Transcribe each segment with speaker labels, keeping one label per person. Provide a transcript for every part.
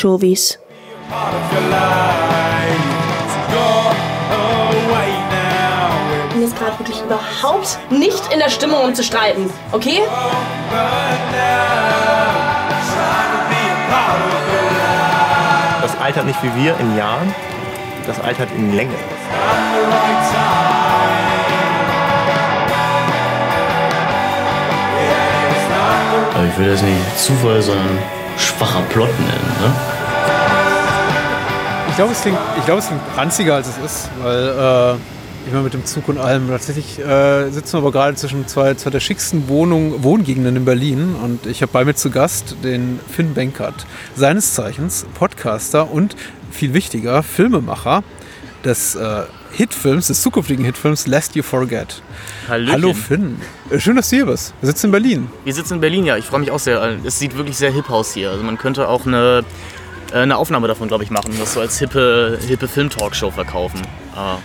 Speaker 1: Anchovies. Ich bin jetzt gerade wirklich überhaupt nicht in der Stimmung, um zu streiten, okay?
Speaker 2: Das altert nicht wie wir in Jahren, das altert in Länge.
Speaker 3: Aber ich will das nicht Zufall, sondern schwacher Plot nennen. Ne?
Speaker 4: Ich glaube, es, klingt, ich glaub, es klingt ranziger, als es ist, weil äh, ich meine, mit dem Zug und allem. Tatsächlich äh, sitzen wir aber gerade zwischen zwei, zwei der schicksten Wohnung, Wohngegenden in Berlin und ich habe bei mir zu Gast den Finn Benkert, seines Zeichens Podcaster und viel wichtiger Filmemacher des äh, Hitfilms, des zukünftigen Hitfilms Lest You Forget.
Speaker 5: Hallöchen.
Speaker 4: Hallo Finn, Äh, schön, dass du hier bist. Wir sitzen in Berlin.
Speaker 5: Wir sitzen in Berlin, ja. Ich freue mich auch sehr. Es sieht wirklich sehr hip aus hier. Also man könnte auch eine, äh, eine Aufnahme davon, glaube ich, machen. Das so als hippe, hippe Film-Talkshow verkaufen. Ah.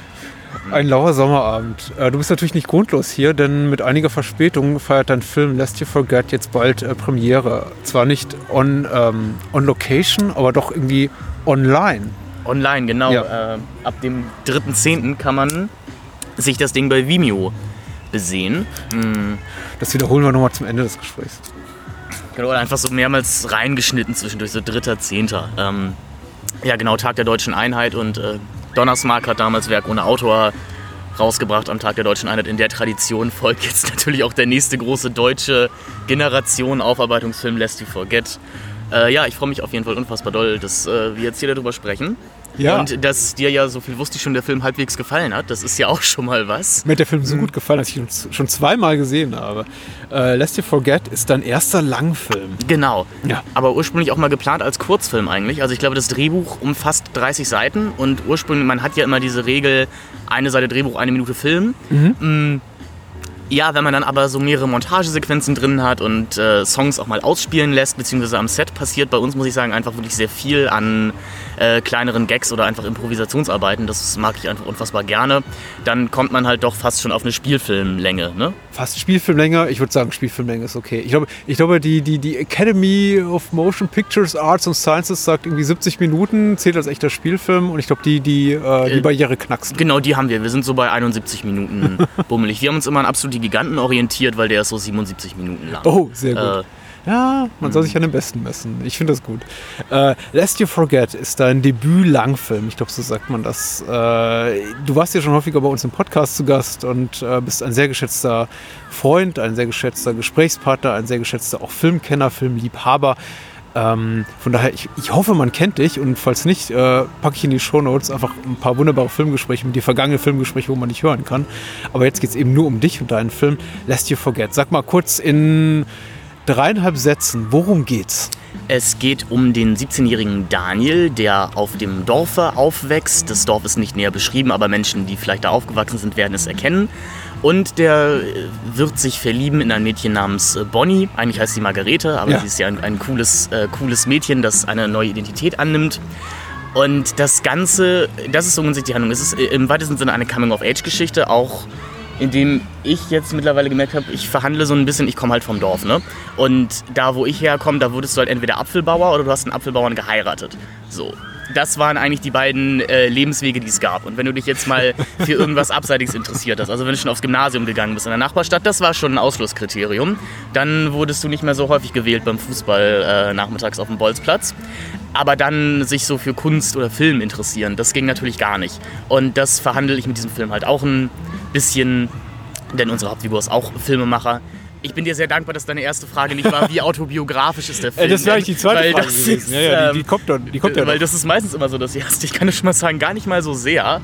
Speaker 4: Ein lauer Sommerabend. Äh, Du bist natürlich nicht grundlos hier, denn mit einiger Verspätung feiert dein Film Lest You Forget jetzt bald äh, Premiere. Zwar nicht on, ähm, on Location, aber doch irgendwie online.
Speaker 5: Online, genau.
Speaker 4: Ja.
Speaker 5: Äh, ab dem 3.10. kann man sich das Ding bei Vimeo besehen. Mm,
Speaker 4: Das wiederholen wir nochmal zum Ende des Gesprächs.
Speaker 5: Genau, einfach so mehrmals reingeschnitten zwischendurch, so dritter, zehnter. Ähm, ja, genau, Tag der Deutschen Einheit und äh, Donnersmark hat damals Werk ohne Autor rausgebracht am Tag der Deutschen Einheit. In der Tradition folgt jetzt natürlich auch der nächste große deutsche Generation Aufarbeitungsfilm Lest You Forget. Äh, ja, ich freue mich auf jeden Fall unfassbar doll, dass äh, wir jetzt hier darüber sprechen.
Speaker 4: Ja.
Speaker 5: Und dass dir ja, so viel wusste ich schon, der Film halbwegs gefallen hat. Das ist ja auch schon mal was.
Speaker 4: Mir hat der Film so gut gefallen, dass ich ihn schon zweimal gesehen habe. Äh, Lest You Forget ist dein erster Langfilm.
Speaker 5: Genau.
Speaker 4: Ja.
Speaker 5: Aber ursprünglich auch mal geplant als Kurzfilm eigentlich. Also ich glaube, das Drehbuch umfasst 30 Seiten und ursprünglich, man hat ja immer diese Regel, eine Seite Drehbuch, eine Minute Film. Mm, Ja, wenn man dann aber so mehrere Montagesequenzen drin hat und äh, Songs auch mal ausspielen lässt, beziehungsweise am Set passiert bei uns, muss ich sagen, einfach wirklich sehr viel an äh, kleineren Gags oder einfach Improvisationsarbeiten. Das mag ich einfach unfassbar gerne. Dann kommt man halt doch fast schon auf eine Spielfilmlänge. Ne?
Speaker 4: Fast Spielfilmlänge. Ich würde sagen, Spielfilmlänge ist okay. Ich glaube, ich glaube die, die, die Academy of Motion Pictures, Arts and Sciences sagt irgendwie 70 Minuten, zählt als echter Spielfilm. Und ich glaube, die, die, äh, die
Speaker 5: Äh,
Speaker 4: Barriere knackst.
Speaker 5: Genau, die haben wir. Wir sind so bei 71 Minuten bummelig. Wir haben uns immer an absolute Giganten orientiert, weil der ist so 77 Minuten lang.
Speaker 4: Oh, sehr gut.
Speaker 5: Äh,
Speaker 4: Ja, man soll sich an den Besten messen. Ich finde das gut. Äh, Lest You Forget ist dein Debüt-Langfilm. Ich glaube, so sagt man das. Äh, du warst ja schon häufiger bei uns im Podcast zu Gast und äh, bist ein sehr geschätzter Freund, ein sehr geschätzter Gesprächspartner, ein sehr geschätzter auch Filmkenner, Filmliebhaber. Ähm, von daher, ich, ich hoffe, man kennt dich und falls nicht, äh, packe ich in die Shownotes einfach ein paar wunderbare Filmgespräche mit dir, vergangene Filmgespräche, wo man dich hören kann. Aber jetzt geht es eben nur um dich und deinen Film Lest You Forget. Sag mal kurz in dreieinhalb Sätzen, worum geht's?
Speaker 5: Es geht um den 17-jährigen Daniel, der auf dem Dorfe aufwächst. Das Dorf ist nicht näher beschrieben, aber Menschen, die vielleicht da aufgewachsen sind, werden es erkennen. Und der äh, wird sich verlieben in ein Mädchen namens äh, Bonnie. Eigentlich heißt sie Margarete, aber
Speaker 4: Ja.
Speaker 5: sie ist ja ein, ein cooles, äh, cooles Mädchen, das eine neue Identität annimmt. Und das Ganze, das ist so die Handlung. Es ist äh, im weitesten Sinne eine Coming-of-Age-Geschichte, auch in dem ich jetzt mittlerweile gemerkt habe, ich verhandle so ein bisschen, ich komme halt vom Dorf, ne? Und da, wo ich herkomme, da wurdest du halt entweder Apfelbauer oder du hast einen Apfelbauern geheiratet. So. Das waren eigentlich die beiden äh, Lebenswege, die es gab. Und wenn du dich jetzt mal für irgendwas Abseitiges interessiert hast, also wenn du schon aufs Gymnasium gegangen bist in der Nachbarstadt, das war schon ein Ausschlusskriterium. Dann wurdest du nicht mehr so häufig gewählt beim Fußball äh, nachmittags auf dem Bolzplatz. Aber dann sich so für Kunst oder Film interessieren, das ging natürlich gar nicht. Und das verhandle ich mit diesem Film halt auch ein bisschen, denn unsere Hauptfigur ist auch Filmemacher. Ich bin dir sehr dankbar, dass deine erste Frage nicht war, wie autobiografisch ist der Film.
Speaker 4: Das wäre eigentlich die zweite
Speaker 5: Weil
Speaker 4: Frage
Speaker 5: das
Speaker 4: gewesen.
Speaker 5: Ist,
Speaker 4: ja, ja, die, die
Speaker 5: ähm,
Speaker 4: kommt, dann, die kommt ja
Speaker 5: weil
Speaker 4: noch.
Speaker 5: das ist meistens immer so das Erste. Ich kann es schon mal sagen, gar nicht mal so sehr.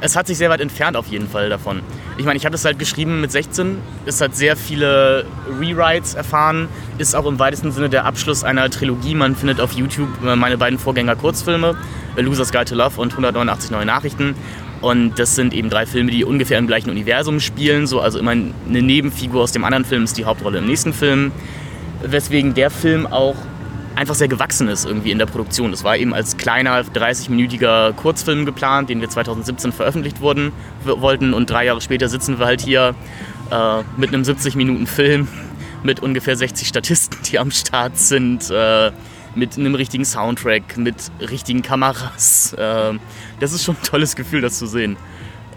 Speaker 5: Es hat sich sehr weit entfernt auf jeden Fall davon. Ich meine, ich habe das halt geschrieben mit 16. Es hat sehr viele Rewrites erfahren. Ist auch im weitesten Sinne der Abschluss einer Trilogie. Man findet auf YouTube äh, meine beiden Vorgänger-Kurzfilme, A Loser's Guide to Love und 189 neue Nachrichten. Und das sind eben drei Filme, die ungefähr im gleichen Universum spielen. So, also immer eine Nebenfigur aus dem anderen Film ist die Hauptrolle im nächsten Film. Weswegen der Film auch einfach sehr gewachsen ist irgendwie in der Produktion. Das war eben als kleiner 30-minütiger Kurzfilm geplant, den wir 2017 veröffentlicht wurden, wollten und drei Jahre später sitzen wir halt hier äh, mit einem 70 Minuten Film mit ungefähr 60 Statisten, die am Start sind. Äh, mit einem richtigen Soundtrack, mit richtigen Kameras. Äh, das ist schon ein tolles Gefühl, das zu sehen.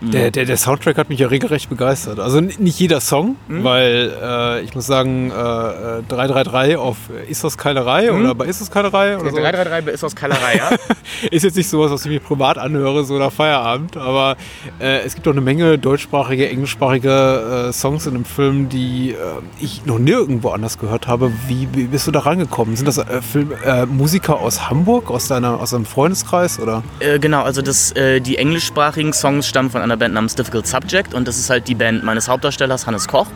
Speaker 4: Der, der, der Soundtrack hat mich ja regelrecht begeistert. Also nicht jeder Song,
Speaker 5: Mhm.
Speaker 4: weil äh, ich muss sagen, äh, äh, 333 auf äh, Ist das Keilerei
Speaker 5: Mhm.
Speaker 4: oder bei Ist das Keilerei oder so.
Speaker 5: 333 ist aus Kalerei, ja?
Speaker 4: Ist jetzt nicht sowas, was ich mir privat anhöre, so nach Feierabend, aber äh, es gibt auch eine Menge deutschsprachige, englischsprachige äh, Songs in dem Film, die äh, ich noch nirgendwo anders gehört habe. Wie, wie bist du da rangekommen? Sind das Film, Musiker aus Hamburg, aus, deiner, aus deinem Freundeskreis oder?
Speaker 5: Genau, also das, die englischsprachigen Songs stammen von einer Band namens Difficult Subject und das ist halt die Band meines Hauptdarstellers Hannes Koch,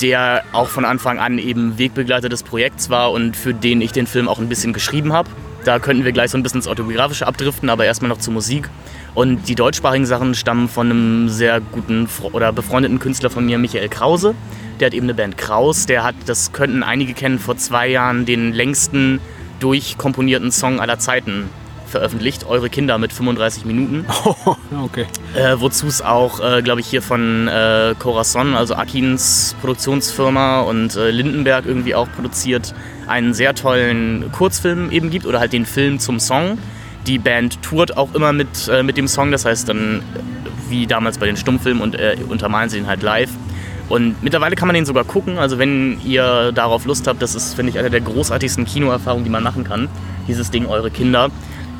Speaker 5: der auch von Anfang an eben Wegbegleiter des Projekts war und für den ich den Film auch ein bisschen geschrieben habe. Da könnten wir gleich so ein bisschen ins Autobiografische abdriften, aber erstmal noch zur Musik. Und die deutschsprachigen Sachen stammen von einem sehr guten oder befreundeten Künstler von mir, Michael Krause. Der hat eben eine Band Kraus. Der hat, das könnten einige kennen, vor zwei Jahren den längsten durchkomponierten Song aller Zeiten veröffentlicht. Eure Kinder mit 35 Minuten.
Speaker 4: okay.
Speaker 5: Äh, Wozu es auch, äh, glaube ich, hier von äh, Corazon, also Akins Produktionsfirma und äh, Lindenberg irgendwie auch produziert, einen sehr tollen Kurzfilm eben gibt oder halt den Film zum Song. Die Band tourt auch immer mit, äh, mit dem Song, das heißt dann wie damals bei den Stummfilmen und äh, untermalen sie ihn halt live. Und mittlerweile kann man den sogar gucken. Also wenn ihr darauf Lust habt, das ist, finde ich, eine der großartigsten Kinoerfahrungen, die man machen kann. Dieses Ding Eure Kinder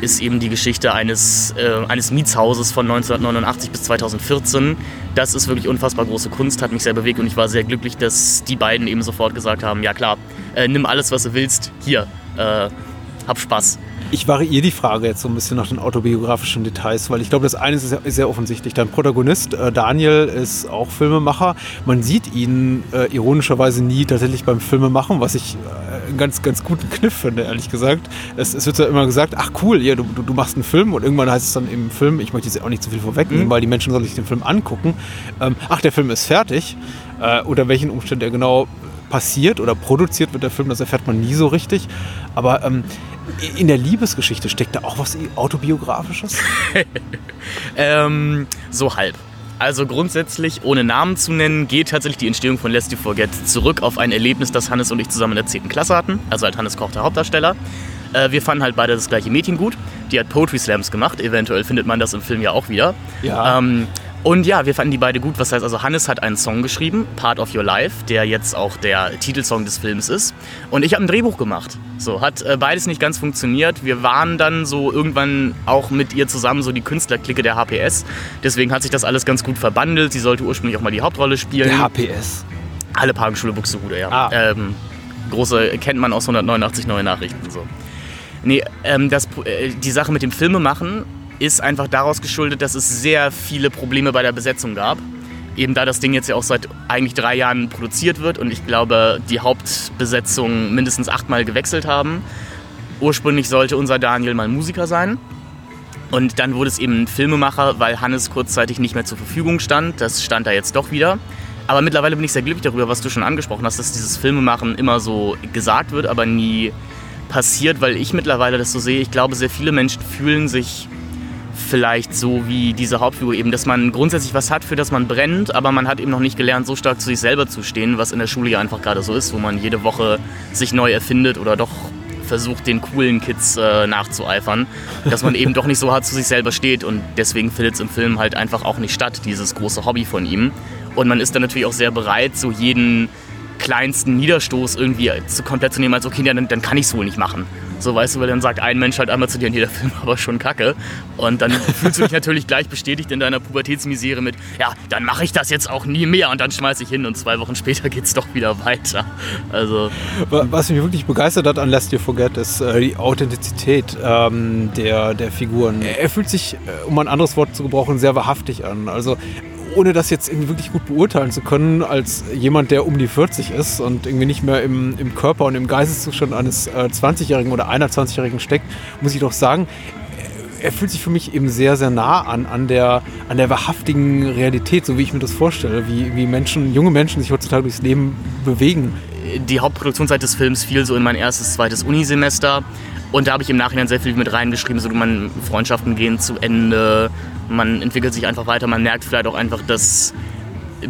Speaker 5: ist eben die Geschichte eines, äh, eines Mietshauses von 1989 bis 2014. Das ist wirklich unfassbar große Kunst, hat mich sehr bewegt und ich war sehr glücklich, dass die beiden eben sofort gesagt haben, ja klar, äh, nimm alles, was du willst, hier, äh, hab Spaß.
Speaker 4: Ich variiere die Frage jetzt so ein bisschen nach den autobiografischen Details, weil ich glaube, das eine ist sehr, sehr offensichtlich. Dein Protagonist, äh, Daniel, ist auch Filmemacher. Man sieht ihn äh, ironischerweise nie tatsächlich beim Filmemachen, was ich äh, einen ganz, ganz guten Kniff finde, ehrlich gesagt. Es, es wird ja immer gesagt, ach cool, ja, du, du, machst einen Film und irgendwann heißt es dann im Film, ich möchte jetzt auch nicht zu viel vorwegnehmen, weil die Menschen sollen sich den Film angucken. Ähm, ach, der Film ist fertig. Äh, unter welchen Umständen er genau passiert oder produziert wird der Film, das erfährt man nie so richtig. Aber ähm, in der Liebesgeschichte steckt da auch was autobiografisches?
Speaker 5: Ähm, so halb. Also grundsätzlich, ohne Namen zu nennen, geht tatsächlich die Entstehung von Lest You Forget zurück auf ein Erlebnis, das Hannes und ich zusammen in der 10. Klasse hatten. Also halt Hannes Koch, der Hauptdarsteller. Äh, wir fanden halt beide das gleiche Mädchen gut. Die hat Poetry Slams gemacht. Eventuell findet man das im Film ja auch wieder.
Speaker 4: Ja.
Speaker 5: Ähm, und ja, wir fanden die beide gut. Was heißt also, Hannes hat einen Song geschrieben, Part of Your Life, der jetzt auch der Titelsong des Films ist. Und ich habe ein Drehbuch gemacht. So, hat äh, beides nicht ganz funktioniert. Wir waren dann so irgendwann auch mit ihr zusammen so die Künstlerklicke der HPS. Deswegen hat sich das alles ganz gut verbandelt. Sie sollte ursprünglich auch mal die Hauptrolle spielen.
Speaker 4: Der HPS.
Speaker 5: Halle Parkenschule Buxtehude, ja.
Speaker 4: Ah.
Speaker 5: Ähm, große kennt man aus 189 neue Nachrichten so. Nee, ähm, das, äh, die Sache mit dem Filmemachen ist einfach daraus geschuldet, dass es sehr viele Probleme bei der Besetzung gab. Eben da das Ding jetzt ja auch seit eigentlich drei Jahren produziert wird und ich glaube, die Hauptbesetzung mindestens achtmal gewechselt haben. Ursprünglich sollte unser Daniel mal Musiker sein. Und dann wurde es eben ein Filmemacher, weil Hannes kurzzeitig nicht mehr zur Verfügung stand. Das stand da jetzt doch wieder. Aber mittlerweile bin ich sehr glücklich darüber, was du schon angesprochen hast, dass dieses Filmemachen immer so gesagt wird, aber nie passiert, weil ich mittlerweile das so sehe. Ich glaube, sehr viele Menschen fühlen sich vielleicht so wie diese Hauptfigur eben, dass man grundsätzlich was hat, für das man brennt, aber man hat eben noch nicht gelernt, so stark zu sich selber zu stehen, was in der Schule ja einfach gerade so ist, wo man jede Woche sich neu erfindet oder doch versucht, den coolen Kids äh, nachzueifern, dass man eben doch nicht so hart zu sich selber steht und deswegen findet es im Film halt einfach auch nicht statt, dieses große Hobby von ihm. Und man ist dann natürlich auch sehr bereit, so jeden kleinsten Niederstoß irgendwie zu komplett zu nehmen, als okay, dann, dann kann ich es wohl nicht machen. So weißt du, weil dann sagt ein Mensch halt einmal zu dir, nee, der Film war aber schon kacke. Und dann fühlst du dich natürlich gleich bestätigt in deiner Pubertätsmisere mit, ja, dann mache ich das jetzt auch nie mehr und dann schmeiß ich hin und zwei Wochen später geht's doch wieder weiter. Also,
Speaker 4: Wa- Was mich wirklich begeistert hat an Lest You Forget ist äh, die Authentizität ähm, der, der Figuren. Er er fühlt sich, äh, um ein anderes Wort zu gebrauchen, sehr wahrhaftig an. Also ohne das jetzt irgendwie wirklich gut beurteilen zu können, als jemand, der um die 40 ist und irgendwie nicht mehr im, im Körper und im Geisteszustand eines äh, 20-Jährigen oder 21-Jährigen steckt, muss ich doch sagen, er fühlt sich für mich eben sehr, sehr nah an, an der, an der wahrhaftigen Realität, so wie ich mir das vorstelle, wie, wie Menschen, junge Menschen sich heutzutage durchs Leben bewegen.
Speaker 5: die Hauptproduktionszeit des Films fiel so in mein erstes, zweites Unisemester. Und da habe ich im Nachhinein sehr viel mit reingeschrieben, so man Freundschaften gehen zu Ende, man entwickelt sich einfach weiter, man merkt vielleicht auch einfach, dass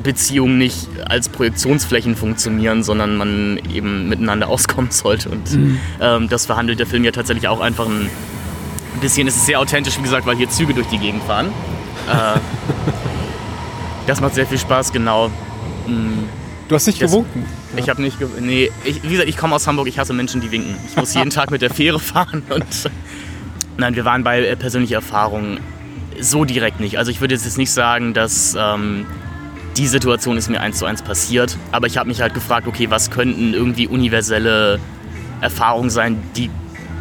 Speaker 5: Beziehungen nicht als Projektionsflächen funktionieren, sondern man eben miteinander auskommen sollte. Und ähm, das verhandelt der Film ja tatsächlich auch einfach ein bisschen. Es ist sehr authentisch, wie gesagt, weil hier Züge durch die Gegend fahren. Äh, das macht sehr viel Spaß, genau.
Speaker 4: Du hast nicht
Speaker 5: Das-
Speaker 4: gewunken.
Speaker 5: Ich habe nicht. Ge nee, ich, wie gesagt, ich komme aus Hamburg, ich hasse Menschen, die winken. Ich muss jeden Tag mit der Fähre fahren und. Nein, wir waren bei äh, persönlicher Erfahrung so direkt nicht. Also ich würde jetzt nicht sagen, dass ähm, die Situation ist mir eins zu eins passiert, aber ich habe mich halt gefragt, okay, was könnten irgendwie universelle Erfahrungen sein, die,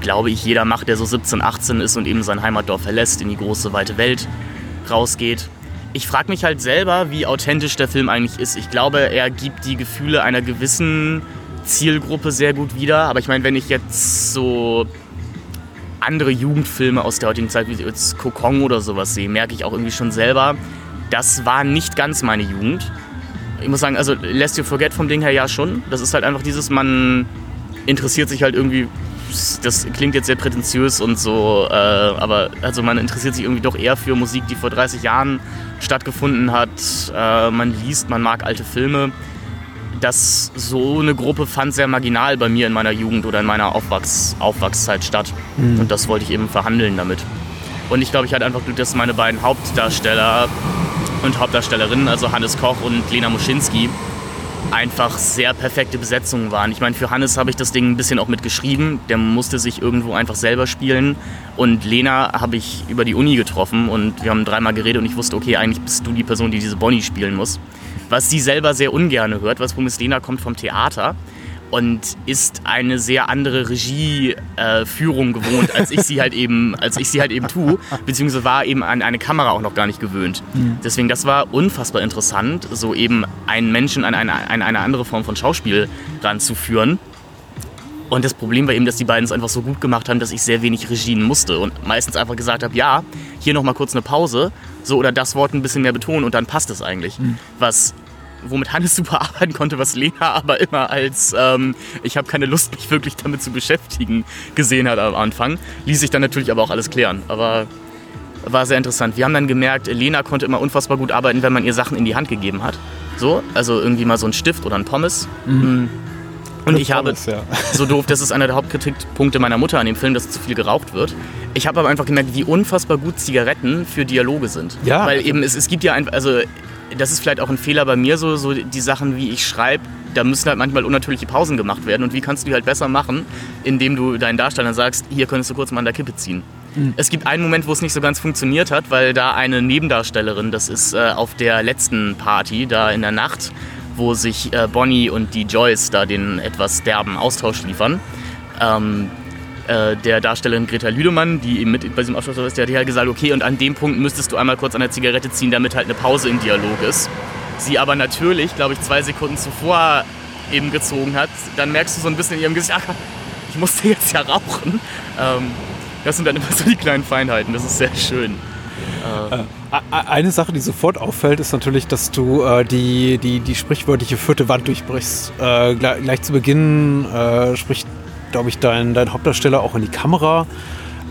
Speaker 5: glaube ich, jeder macht, der so 17, 18 ist und eben sein Heimatdorf verlässt, in die große, weite Welt rausgeht. Ich frage mich halt selber, wie authentisch der Film eigentlich ist. Ich glaube, er gibt die Gefühle einer gewissen Zielgruppe sehr gut wieder. Aber ich meine, wenn ich jetzt so andere Jugendfilme aus der heutigen Zeit, wie jetzt Kokong oder sowas sehe, merke ich auch irgendwie schon selber, das war nicht ganz meine Jugend. Ich muss sagen, also Lest You Forget vom Ding her ja schon. Das ist halt einfach dieses, man interessiert sich halt irgendwie, das klingt jetzt sehr prätentiös und so, äh, aber also man interessiert sich irgendwie doch eher für Musik, die vor 30 Jahren stattgefunden hat. Äh, man liest, man mag alte Filme. Das so eine Gruppe fand sehr marginal bei mir in meiner Jugend oder in meiner Aufwachs Aufwachszeit statt. Und das wollte ich eben verhandeln damit. Und ich glaube, ich hatte einfach Glück, dass meine beiden Hauptdarsteller und Hauptdarstellerinnen, also Hannes Koch und Lena Muschinski, einfach sehr perfekte Besetzungen waren. Ich meine, für Hannes habe ich das Ding ein bisschen auch mitgeschrieben. Der musste sich irgendwo einfach selber spielen. Und Lena habe ich über die Uni getroffen und wir haben dreimal geredet und ich wusste, okay, eigentlich bist du die Person, die diese Bonnie spielen muss. Was sie selber sehr ungern hört, was Problem ist, Lena kommt vom Theater und ist eine sehr andere Regieführung gewohnt, als ich sie halt eben, als ich sie halt eben tue, beziehungsweise war eben an eine Kamera auch noch gar nicht gewöhnt. Deswegen, das war unfassbar interessant, so eben einen Menschen an eine, an eine andere Form von Schauspiel ranzuführen. Und das Problem war eben, dass die beiden es einfach so gut gemacht haben, dass ich sehr wenig regien musste und meistens einfach gesagt habe, ja, hier noch mal kurz eine Pause, so oder das Wort ein bisschen mehr betonen und dann passt es eigentlich. Was womit Hannes super arbeiten konnte, was Lena aber immer als ähm, ich habe keine Lust, mich wirklich damit zu beschäftigen gesehen hat am Anfang. Ließ sich dann natürlich aber auch alles klären. Aber war sehr interessant. Wir haben dann gemerkt, Lena konnte immer unfassbar gut arbeiten, wenn man ihr Sachen in die Hand gegeben hat. So, also irgendwie mal so ein Stift oder ein Pommes. Mm. Und ich habe,
Speaker 4: ja.
Speaker 5: so doof, das ist einer der Hauptkritikpunkte meiner Mutter an dem Film, dass zu viel geraucht wird. Ich habe aber einfach gemerkt, wie unfassbar gut Zigaretten für Dialoge sind.
Speaker 4: Ja.
Speaker 5: Weil eben, es, es gibt ja einfach, also das ist vielleicht auch ein Fehler bei mir, so, so die Sachen, wie ich schreibe, da müssen halt manchmal unnatürliche Pausen gemacht werden. Und wie kannst du die halt besser machen, indem du deinen Darstellern sagst, hier könntest du kurz mal an der Kippe ziehen. Es gibt einen Moment, wo es nicht so ganz funktioniert hat, weil da eine Nebendarstellerin, das ist äh, auf der letzten Party, da in der Nacht, wo sich äh, Bonnie und die Joyce da den etwas derben Austausch liefern. Ähm, äh, der Darstellerin Greta Lüdemann, die eben mit bei diesem Austausch ist, der hat halt gesagt, okay, und an dem Punkt müsstest du einmal kurz an der Zigarette ziehen, damit halt eine Pause im Dialog ist. Sie aber natürlich, glaube ich, zwei Sekunden zuvor eben gezogen hat. Dann merkst du so ein bisschen in ihrem Gesicht, ach, ich musste jetzt ja rauchen. Ähm, das sind dann immer so die kleinen Feinheiten, das ist sehr schön.
Speaker 4: A- Eine Sache, die sofort auffällt, ist natürlich, dass du äh, die, die, die sprichwörtliche vierte Wand durchbrichst. Äh, gleich, gleich zu Beginn äh, spricht, glaube ich, dein, dein Hauptdarsteller auch in die Kamera,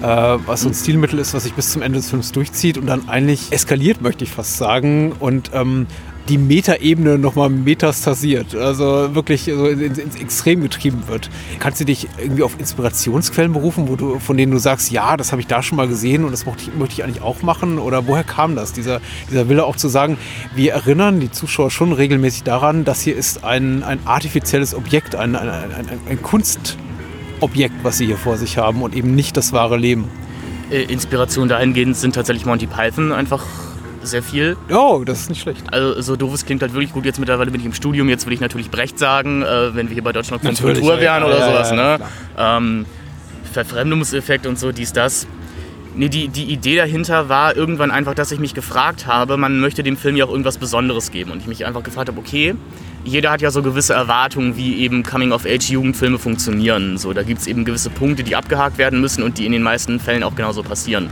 Speaker 4: äh, was so ein Stilmittel ist, was sich bis zum Ende des Films durchzieht und dann eigentlich eskaliert, möchte ich fast sagen. Und ähm, die Metaebene nochmal metastasiert, also wirklich so ins, ins Extrem getrieben wird. Kannst du dich irgendwie auf Inspirationsquellen berufen, wo du, von denen du sagst, ja, das habe ich da schon mal gesehen und das möchte ich, möchte ich eigentlich auch machen? Oder woher kam das, dieser, dieser Wille auch zu sagen, wir erinnern die Zuschauer schon regelmäßig daran, das hier ist ein, ein artifizielles Objekt, ein, ein, ein, ein, ein Kunstobjekt, was sie hier vor sich haben und eben nicht das wahre Leben.
Speaker 5: Äh, Inspiration dahingehend sind tatsächlich Monty Python einfach sehr viel.
Speaker 4: Oh, das ist nicht schlecht.
Speaker 5: Also so doof es klingt halt wirklich gut. Jetzt mittlerweile bin ich im Studium. Jetzt will ich natürlich Brecht sagen, äh, wenn wir hier bei Deutschland
Speaker 4: Natürlich,
Speaker 5: Kultur wären
Speaker 4: ja,
Speaker 5: oder
Speaker 4: ja,
Speaker 5: sowas.
Speaker 4: ja,
Speaker 5: ne? ähm, Verfremdungseffekt und so, dies, das. Nee, die, die Idee dahinter war irgendwann einfach, dass ich mich gefragt habe, man möchte dem Film ja auch irgendwas Besonderes geben. Und ich mich einfach gefragt habe, okay, jeder hat ja so gewisse Erwartungen, wie eben Coming-of-Age-Jugendfilme funktionieren. So, da gibt es eben gewisse Punkte, die abgehakt werden müssen und die in den meisten Fällen auch genauso passieren.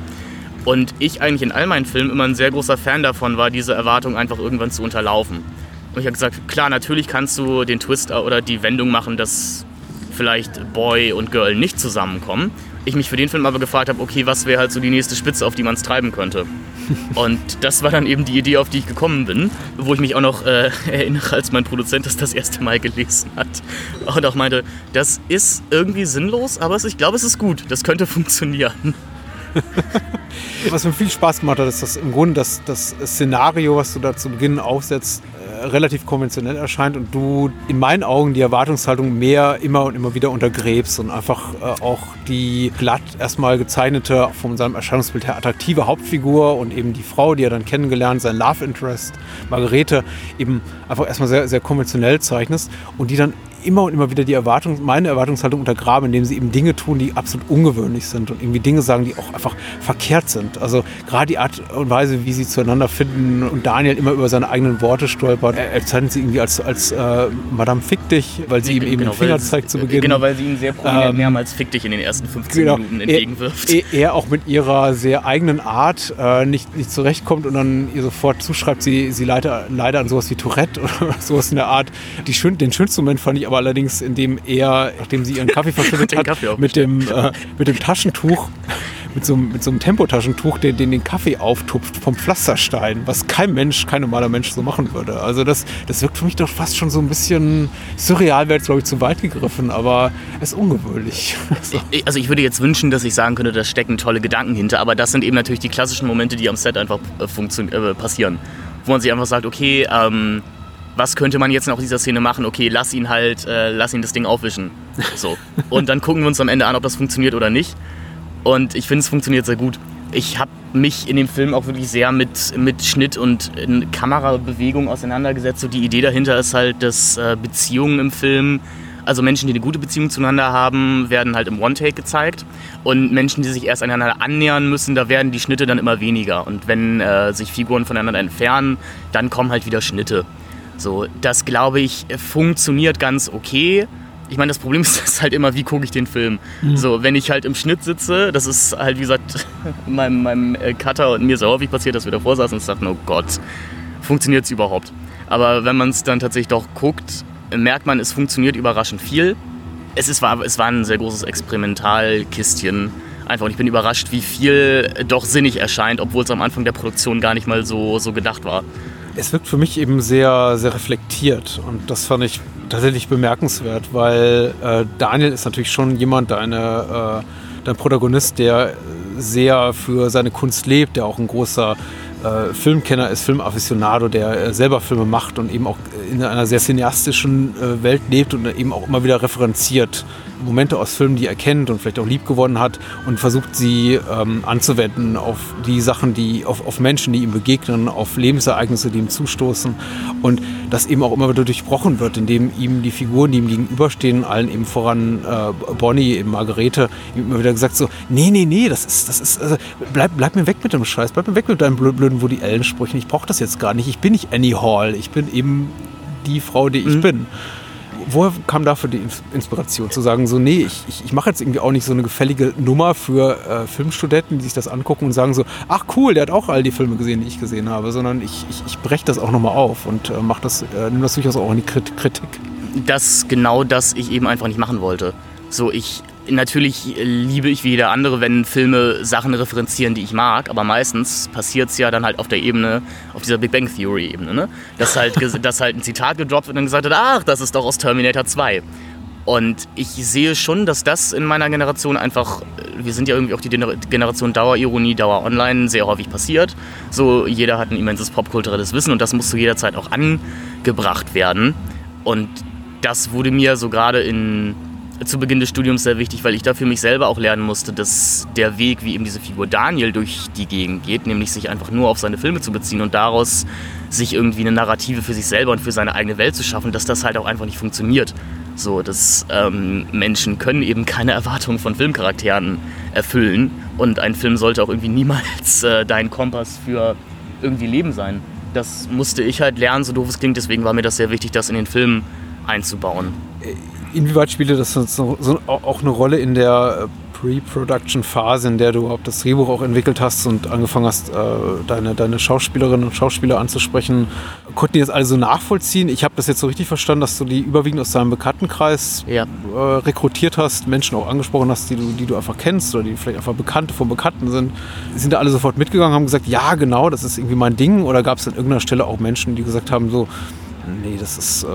Speaker 5: Und ich eigentlich in all meinen Filmen immer ein sehr großer Fan davon war, diese Erwartung einfach irgendwann zu unterlaufen. Und ich habe gesagt, klar, natürlich kannst du den Twist oder die Wendung machen, dass vielleicht Boy und Girl nicht zusammenkommen. ich mich für den Film aber gefragt habe, okay, was wäre halt so die nächste Spitze, auf die man es treiben könnte. Und das war dann eben die Idee, auf die ich gekommen bin, wo ich mich auch noch äh, erinnere, als mein Produzent das das erste Mal gelesen hat und auch meinte, das ist irgendwie sinnlos, aber ich glaube, es ist gut, das könnte funktionieren.
Speaker 4: Was mir viel Spaß gemacht hat, ist, dass im Grunde das, das Szenario, was du da zu Beginn aufsetzt, äh, relativ konventionell erscheint und du in meinen Augen die Erwartungshaltung mehr immer und immer wieder untergräbst und einfach äh, auch die glatt erstmal gezeichnete, von seinem Erscheinungsbild her attraktive Hauptfigur und eben die Frau, die er dann kennengelernt, sein Love Interest, Margarete, eben einfach erstmal sehr, sehr konventionell zeichnest und die dann immer und immer wieder die Erwartung, meine Erwartungshaltung untergraben, indem sie eben Dinge tun, die absolut ungewöhnlich sind und irgendwie Dinge sagen, die auch einfach verkehrt sind. Also gerade die Art und Weise, wie sie zueinander finden und Daniel immer über seine eigenen Worte stolpert. Er, er zeichnet sie irgendwie als, als äh, Madame Fick dich, weil sie ihm eben
Speaker 5: Genau,
Speaker 4: den Finger zeigt zu Beginn.
Speaker 5: Genau, weil sie ihn sehr prominent
Speaker 4: Ähm,
Speaker 5: mehrmals fick dich in den ersten 15
Speaker 4: Genau.
Speaker 5: Minuten entgegenwirft.
Speaker 4: er, er auch mit ihrer sehr eigenen Art äh, nicht, nicht zurechtkommt und dann ihr sofort zuschreibt, sie, sie leider, leider an sowas wie Tourette oder sowas in der Art. Die schön, den schönsten Moment fand ich aber allerdings, in dem er, nachdem sie ihren Kaffee verschüttet hat,
Speaker 5: Kaffee
Speaker 4: mit, dem, äh, mit dem Taschentuch, mit so, einem- mit so einem Tempotaschentuch, den, den den Kaffee auftupft vom Pflasterstein, was kein Mensch, kein normaler Mensch so machen würde. Also das, das wirkt für mich doch fast schon so ein bisschen surreal, wäre jetzt glaube ich zu weit gegriffen, aber es ist ungewöhnlich. so.
Speaker 5: Also ich würde jetzt wünschen, dass ich sagen könnte, da stecken tolle Gedanken hinter, aber das sind eben natürlich die klassischen Momente, die am Set einfach äh, äh, passieren. Wo man sich einfach sagt, okay, ähm, was könnte man jetzt noch dieser Szene machen? Okay, lass ihn halt, äh, lass ihn das Ding aufwischen. So. Und dann gucken wir uns am Ende an, ob das funktioniert oder nicht. Und ich finde, es funktioniert sehr gut. Ich habe mich in dem Film auch wirklich sehr mit, mit Schnitt und in Kamerabewegung auseinandergesetzt. So die Idee dahinter ist halt, dass äh, Beziehungen im Film, also Menschen, die eine gute Beziehung zueinander haben, werden halt im One-Take gezeigt. Und Menschen, die sich erst einander annähern müssen, da werden die Schnitte dann immer weniger. Und wenn äh, sich Figuren voneinander entfernen, dann kommen halt wieder Schnitte. So, das glaube ich funktioniert ganz okay. Ich meine, das Problem ist, ist halt immer, wie gucke ich den Film. So, wenn ich halt im Schnitt sitze, das ist halt, wie gesagt, meinem, meinem äh, Cutter und mir so häufig passiert, dass wir davor saßen und sagten, oh Gott, funktioniert es überhaupt? Aber wenn man es dann tatsächlich doch guckt, merkt man, es funktioniert überraschend viel. Es, ist, war, es war ein sehr großes Experimentalkistchen. Einfach, und ich bin überrascht, wie viel doch sinnig erscheint, obwohl es am Anfang der Produktion gar nicht mal so, so gedacht war.
Speaker 4: Es wirkt für mich eben sehr, sehr reflektiert und das fand ich tatsächlich bemerkenswert, weil äh, Daniel ist natürlich schon jemand, deine, äh, dein Protagonist, der sehr für seine Kunst lebt, der auch ein großer äh, Filmkenner ist, Filmaficionado, der äh, selber Filme macht und eben auch in einer sehr cineastischen äh, Welt lebt und eben auch immer wieder referenziert. Momente aus Filmen, die er kennt und vielleicht auch lieb gewonnen hat und versucht sie ähm, anzuwenden auf die Sachen, die auf, auf Menschen, die ihm begegnen, auf Lebensereignisse, die ihm zustoßen und das eben auch immer wieder durchbrochen wird, indem ihm die Figuren, die ihm gegenüberstehen, allen eben voran äh, Bonnie, eben Margarete, immer wieder gesagt so, nee, nee, nee, das ist, das ist, also, bleib, bleib mir weg mit dem Scheiß, bleib mir weg mit deinen blö- blöden Woody Allen Sprüchen, ich brauche das jetzt gar nicht, ich bin nicht Annie Hall, ich bin eben die Frau, die ich bin. Woher kam dafür die Ins- Inspiration zu sagen, so, nee, ich, ich, mache jetzt irgendwie auch nicht so eine gefällige Nummer für äh, Filmstudenten, die sich das angucken und sagen so, ach cool, der hat auch all die Filme gesehen, die ich gesehen habe, sondern ich, ich, ich breche das auch nochmal auf und äh, mach das, äh, nimm das durchaus auch in die Krit Kritik.
Speaker 5: das genau das ich eben einfach nicht machen wollte. So, ich natürlich liebe ich wie jeder andere, wenn Filme Sachen referenzieren, die ich mag, aber meistens passiert es ja dann halt auf der Ebene, auf dieser Big Bang Theory Ebene, ne? Dass halt, dass halt ein Zitat gedroppt wird und dann gesagt wird, ach, das ist doch aus Terminator 2. Und ich sehe schon, dass das in meiner Generation einfach, wir sind ja irgendwie auch die Gener- Generation Dauerironie, Dauer Online, sehr häufig passiert. So, jeder hat ein immenses popkulturelles Wissen und das muss zu jeder Zeit auch angebracht werden. Und das wurde mir so gerade in, zu Beginn des Studiums sehr wichtig, weil ich da für mich selber auch lernen musste, dass der Weg, wie eben diese Figur Daniel durch die Gegend geht, nämlich sich einfach nur auf seine Filme zu beziehen und daraus sich irgendwie eine Narrative für sich selber und für seine eigene Welt zu schaffen, dass das halt auch einfach nicht funktioniert. So, dass ähm, Menschen können eben keine Erwartungen von Filmcharakteren erfüllen und ein Film sollte auch irgendwie niemals äh, dein Kompass für irgendwie Leben sein. Das musste ich halt lernen, so doof es klingt, deswegen war mir das sehr wichtig, das in den Film einzubauen.
Speaker 4: Inwieweit spielte das so, so auch eine Rolle in der äh, Pre-Production-Phase, in der du überhaupt das Drehbuch auch entwickelt hast und angefangen hast, äh, deine, deine Schauspielerinnen und Schauspieler anzusprechen. Konnten die das alle so nachvollziehen? Ich habe das jetzt so richtig verstanden, dass du die überwiegend aus deinem Bekanntenkreis
Speaker 5: Ja.
Speaker 4: äh, rekrutiert hast, Menschen auch angesprochen hast, die du, die du einfach kennst oder die vielleicht einfach Bekannte von Bekannten sind. Sind da alle sofort mitgegangen, haben gesagt, ja genau, das ist irgendwie mein Ding? Oder gab es an irgendeiner Stelle auch Menschen, die gesagt haben, so, nee, das ist, äh,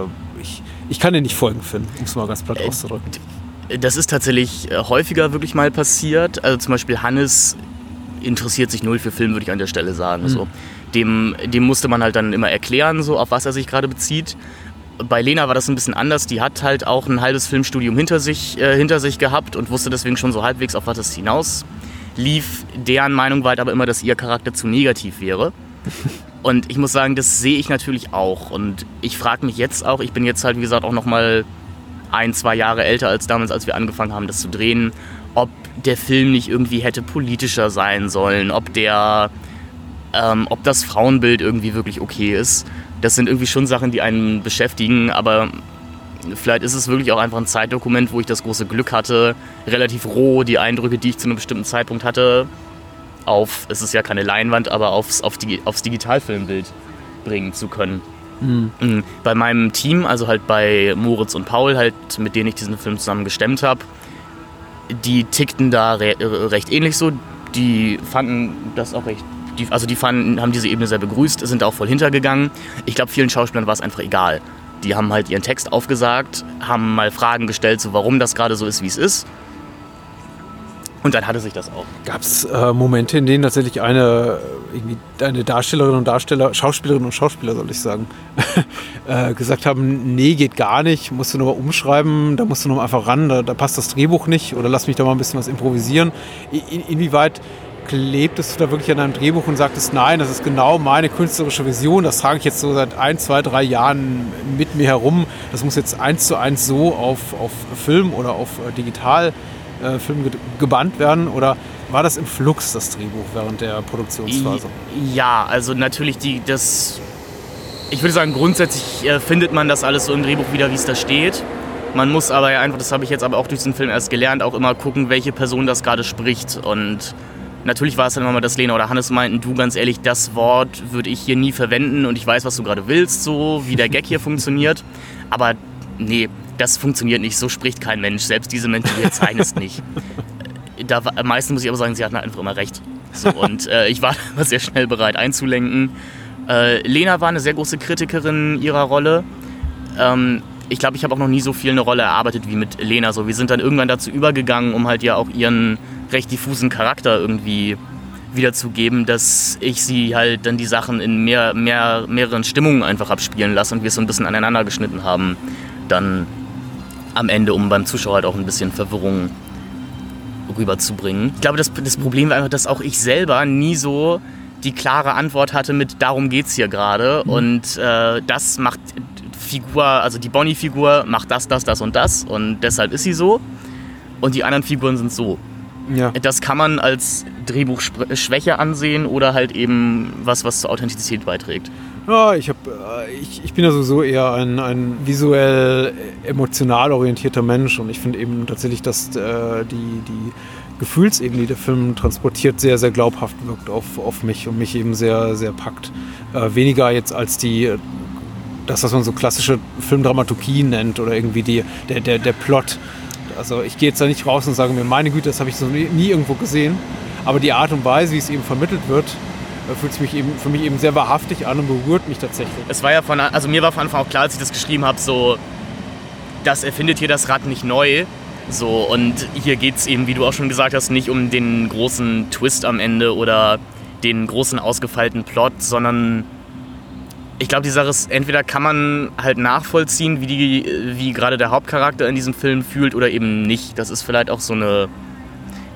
Speaker 4: ich, kann dir nicht folgen, Finn, um es mal ganz platt auszudrücken.
Speaker 5: Das ist tatsächlich äh, häufiger wirklich mal passiert. Also zum Beispiel Hannes interessiert sich null für Film, würde ich an der Stelle sagen. So. Dem, dem musste man halt dann immer erklären, so, auf was er sich gerade bezieht. Bei Lena war das ein bisschen anders. Die hat halt auch ein halbes Filmstudium hinter sich, äh, hinter sich gehabt und wusste deswegen schon so halbwegs, auf was es hinaus lief. Deren Meinung war halt aber immer, dass ihr Charakter zu negativ wäre. Und ich muss sagen, das sehe ich natürlich auch. Und ich frage mich jetzt auch, ich bin jetzt halt, wie gesagt, auch nochmal ein, zwei Jahre älter als damals, als wir angefangen haben, das zu drehen, ob der Film nicht irgendwie hätte politischer sein sollen, ob der, ähm, ob das Frauenbild irgendwie wirklich okay ist. Das sind irgendwie schon Sachen, die einen beschäftigen, aber vielleicht ist es wirklich auch einfach ein Zeitdokument, wo ich das große Glück hatte, relativ roh die Eindrücke, die ich zu einem bestimmten Zeitpunkt hatte, auf, es ist ja keine Leinwand, aber aufs, auf die, aufs Digitalfilmbild bringen zu können. Mhm. Bei meinem Team, also halt bei Moritz und Paul, halt, mit denen ich diesen Film zusammen gestemmt habe, die tickten da re recht ähnlich so. Die fanden das auch recht. Die, also die fanden, haben diese Ebene sehr begrüßt, sind auch voll hintergegangen. Ich glaube, vielen Schauspielern war es einfach egal. Die haben halt ihren Text aufgesagt, haben mal Fragen gestellt, so warum das gerade so ist, wie es ist. Und dann hatte sich das auch.
Speaker 4: Gab es äh, Momente, in denen tatsächlich eine, äh, eine Darstellerin und Darsteller, Schauspielerinnen und Schauspieler, soll ich sagen, äh, gesagt haben, nee, geht gar nicht, musst du nochmal umschreiben, da musst du noch einfach ran, da, da passt das Drehbuch nicht oder lass mich da mal ein bisschen was improvisieren. In, inwieweit klebtest du da wirklich an deinem Drehbuch und sagtest, nein, das ist genau meine künstlerische Vision, das trage ich jetzt so seit ein, zwei, drei Jahren mit mir herum, das muss jetzt eins zu eins so auf, auf Film oder auf äh, digital äh, Film ge gebannt werden oder war das im Flux, das Drehbuch, während der Produktionsphase?
Speaker 5: Ja, also natürlich die, das. Ich würde sagen, grundsätzlich äh, findet man das alles so im Drehbuch wieder, wie es da steht. Man muss aber ja einfach, das habe ich jetzt aber auch durch den Film erst gelernt, auch immer gucken, welche Person das gerade spricht. Und natürlich war es dann immer mal, dass Lena oder Hannes meinten, du ganz ehrlich, das Wort würde ich hier nie verwenden und ich weiß, was du gerade willst, so wie der Gag hier funktioniert. Aber nee, das funktioniert nicht, so spricht kein Mensch. Selbst diese Menschen, die ihr zeichnest, nicht. Da, meistens muss ich aber sagen, sie hatten halt einfach immer recht. So, und äh, ich war sehr schnell bereit einzulenken. Äh, Lena war eine sehr große Kritikerin ihrer Rolle. Ähm, ich glaube, ich habe auch noch nie so viel eine Rolle erarbeitet wie mit Lena. So, wir sind dann irgendwann dazu übergegangen, um halt ja auch ihren recht diffusen Charakter irgendwie wiederzugeben, dass ich sie halt dann die Sachen in mehr, mehr, mehreren Stimmungen einfach abspielen lasse und wir es so ein bisschen aneinander geschnitten haben. Dann am Ende, um beim Zuschauer halt auch ein bisschen Verwirrung rüberzubringen. Ich glaube, das, das Problem war einfach, dass auch ich selber nie so die klare Antwort hatte mit darum geht's hier gerade und äh, das macht Figur, also die Bonnie-Figur macht das, das, das und das und deshalb ist sie so und die anderen Figuren sind so.
Speaker 4: Ja.
Speaker 5: Das kann man als Drehbuchschwäche ansehen oder halt eben was, was zur Authentizität beiträgt.
Speaker 4: Ja, ich, hab, äh, ich, ich bin ja sowieso eher ein, ein visuell emotional orientierter Mensch und ich finde eben tatsächlich, dass äh, die, die Gefühlsebene, die der Film transportiert, sehr, sehr glaubhaft wirkt auf, auf mich und mich eben sehr, sehr packt. Äh, weniger jetzt als die, das, was man so klassische Filmdramaturgie nennt oder irgendwie die, der, der, der Plot. Also ich gehe jetzt da nicht raus und sage mir, meine Güte, das habe ich so nie, nie irgendwo gesehen. Aber die Art und Weise, wie es eben vermittelt wird, fühlt sich mich eben, für mich eben sehr wahrhaftig an und berührt mich tatsächlich.
Speaker 5: Es war ja von, also mir war von Anfang auch klar, als ich das geschrieben habe, so, das erfindet hier das Rad nicht neu. So, und hier geht es eben, wie du auch schon gesagt hast, nicht um den großen Twist am Ende oder den großen ausgefeilten Plot, sondern ich glaube, die Sache ist, entweder kann man halt nachvollziehen, wie, wie gerade der Hauptcharakter in diesem Film fühlt oder eben nicht. Das ist vielleicht auch so eine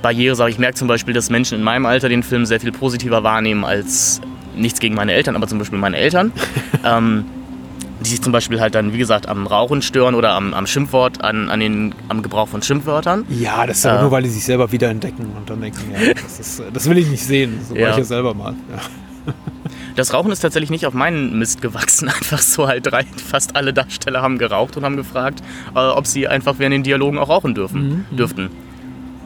Speaker 5: Barriere. Sag ich merke zum Beispiel, dass Menschen in meinem Alter den Film sehr viel positiver wahrnehmen als nichts gegen meine Eltern, aber zum Beispiel meine Eltern. ähm, die sich zum Beispiel halt dann, wie gesagt, am Rauchen stören oder am, am Schimpfwort, an, an den, am Gebrauch von Schimpfwörtern.
Speaker 4: Ja, das ist aber
Speaker 5: Äh.
Speaker 4: nur, weil die sich selber wiederentdecken und dann denken, ja, das, ist, das will ich nicht sehen. So war
Speaker 5: Ja.
Speaker 4: ich ja selber mal. Ja.
Speaker 5: Das Rauchen ist tatsächlich nicht auf meinen Mist gewachsen. Einfach so halt drei, fast alle Darsteller haben geraucht und haben gefragt, äh, ob sie einfach während den Dialogen auch rauchen dürfen, dürften.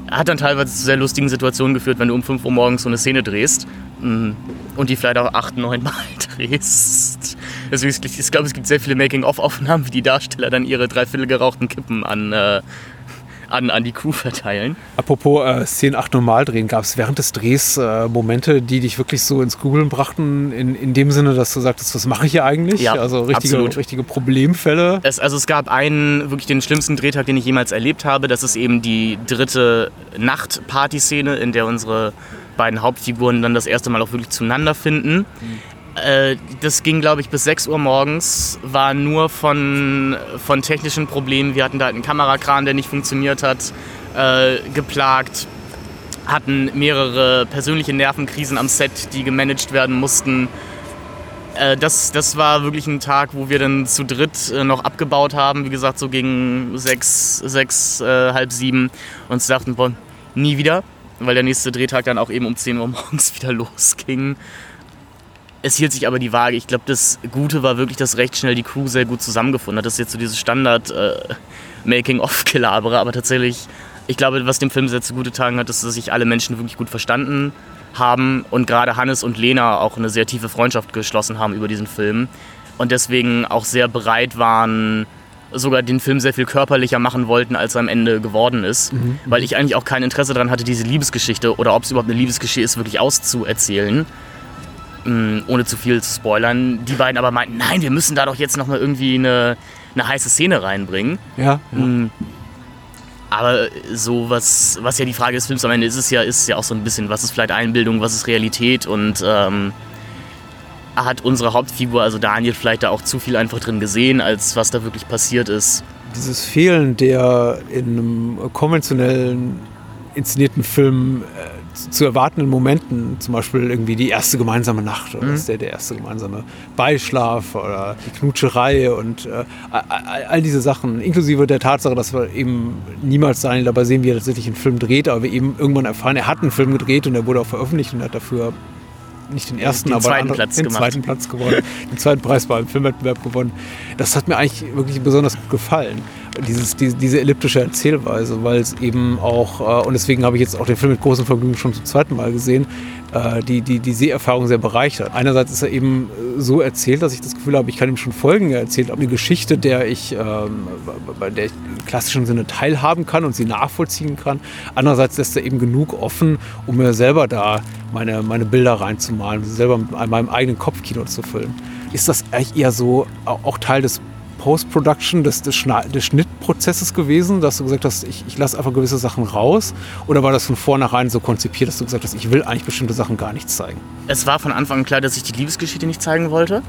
Speaker 5: Hat dann teilweise zu sehr lustigen Situationen geführt, wenn du um 5 Uhr morgens so eine Szene drehst mm, und die vielleicht auch 8, 9 Mal drehst. Ich, ich glaube, es gibt sehr viele Making-of-Aufnahmen, wie die Darsteller dann ihre dreiviertel gerauchten Kippen an, äh, an, an die Crew verteilen.
Speaker 4: Apropos äh, Szenen 8 normal drehen, gab es während des Drehs äh, Momente, die dich wirklich so ins Grübeln brachten, in, in dem Sinne, dass du sagtest, was mache ich hier eigentlich?
Speaker 5: Ja,
Speaker 4: also richtige,
Speaker 5: absolut.
Speaker 4: richtige Problemfälle.
Speaker 5: Es, also es gab einen, wirklich den schlimmsten Drehtag, den ich jemals erlebt habe. Das ist eben die dritte Nacht-Party-Szene, in der unsere beiden Hauptfiguren dann das erste Mal auch wirklich zueinander finden. Äh, das ging, glaube ich, bis 6 Uhr morgens, war nur von, von technischen Problemen. Wir hatten da halt einen Kamerakran, der nicht funktioniert hat, äh, geplagt, hatten mehrere persönliche Nervenkrisen am Set, die gemanagt werden mussten. Äh, das, das war wirklich ein Tag, wo wir dann zu dritt äh, noch abgebaut haben. Wie gesagt, so gegen sechs, sechs äh, halb sieben. Und uns dachten, boah, nie wieder. Weil der nächste Drehtag dann auch eben um 10 Uhr morgens wieder losging. Es hielt sich aber die Waage. Ich glaube, das Gute war wirklich, dass recht schnell die Crew sehr gut zusammengefunden hat. Das ist jetzt so dieses Standard äh, aber tatsächlich, ich glaube, was dem Film sehr zugute getan hat, ist, dass sich alle Menschen wirklich gut verstanden haben und gerade Hannes und Lena auch eine sehr tiefe Freundschaft geschlossen haben über diesen Film und deswegen auch sehr bereit waren, sogar den Film sehr viel körperlicher machen wollten, als er am Ende geworden ist. Weil ich eigentlich auch kein Interesse daran hatte, diese Liebesgeschichte oder ob es überhaupt eine Liebesgeschichte ist, wirklich auszuerzählen. Mm, Ohne zu viel zu spoilern. Die beiden aber meinten, nein, wir müssen da doch jetzt nochmal irgendwie eine, eine heiße Szene reinbringen.
Speaker 4: Ja, ja.
Speaker 5: Mm. Aber so, was, was ja die Frage des Films am Ende ist, ist ja, ist ja auch so ein bisschen, was ist vielleicht Einbildung, was ist Realität und ähm, hat unsere Hauptfigur, also Daniel, vielleicht da auch zu viel einfach drin gesehen, als was da wirklich passiert ist.
Speaker 4: Dieses Fehlen der in einem konventionellen inszenierten Film äh, zu, erwartenden Momenten, zum Beispiel irgendwie die erste gemeinsame Nacht oder ist der, der erste gemeinsame Beischlaf oder die Knutscherei und äh, all, all diese Sachen, inklusive der Tatsache, dass wir eben niemals Daniel dabei sehen, wie er tatsächlich einen Film dreht, aber wir eben irgendwann erfahren, er hat einen Film gedreht und er wurde auch veröffentlicht und hat dafür nicht den ersten,
Speaker 5: Den
Speaker 4: aber
Speaker 5: zweiten
Speaker 4: andere-
Speaker 5: Platz
Speaker 4: den
Speaker 5: gemacht.
Speaker 4: zweiten Platz gewonnen, den zweiten Preis beim Filmwettbewerb gewonnen. Das hat mir eigentlich wirklich besonders gut gefallen. Dieses, diese, diese elliptische Erzählweise, weil es eben auch, äh, und deswegen habe ich jetzt auch den Film mit großem Vergnügen schon zum zweiten Mal gesehen, äh, die, die, die Seherfahrung sehr bereichert. Einerseits ist er eben äh, so erzählt, dass ich das Gefühl habe, ich kann ihm schon Folgen erzählen, eine Geschichte, der ich, ähm, bei der ich im klassischen Sinne teilhaben kann und sie nachvollziehen kann. Andererseits lässt er eben genug offen, um mir selber da meine, meine Bilder reinzumalen, selber mit meinem eigenen Kopfkino zu füllen. Ist das eigentlich eher so au- auch Teil des Post-Production, des, des, des Schnittprozesses gewesen, dass du gesagt hast, ich, ich lasse einfach gewisse Sachen raus? Oder war das von vornherein so konzipiert, dass du gesagt hast, ich will eigentlich bestimmte Sachen gar nicht zeigen?
Speaker 5: Es war von Anfang an klar, dass ich die Liebesgeschichte nicht zeigen wollte.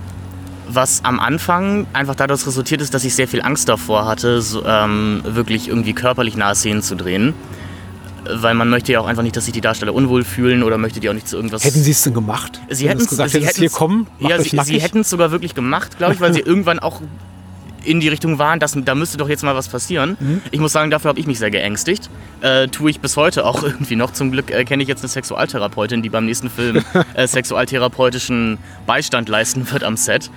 Speaker 5: Was am Anfang einfach daraus resultiert ist, dass ich sehr viel Angst davor hatte, so, ähm, wirklich irgendwie körperlich nahe Szenen zu drehen. Weil man möchte ja auch einfach nicht, dass sich die Darsteller unwohl fühlen oder möchte die auch nicht zu irgendwas.
Speaker 4: Hätten sie es denn gemacht?
Speaker 5: Sie hätten
Speaker 4: es gesagt, hättest, hier kommen,
Speaker 5: ja, sie, sie hätten es sogar wirklich gemacht, glaube ich, weil sie irgendwann auch in die Richtung waren, dass da müsste doch jetzt mal was passieren.
Speaker 4: Mhm.
Speaker 5: Ich muss sagen, dafür habe ich mich sehr geängstigt. Äh, tue ich bis heute auch irgendwie noch. Zum Glück äh, kenne ich jetzt eine Sexualtherapeutin, die beim nächsten Film äh, sexualtherapeutischen Beistand leisten wird am Set.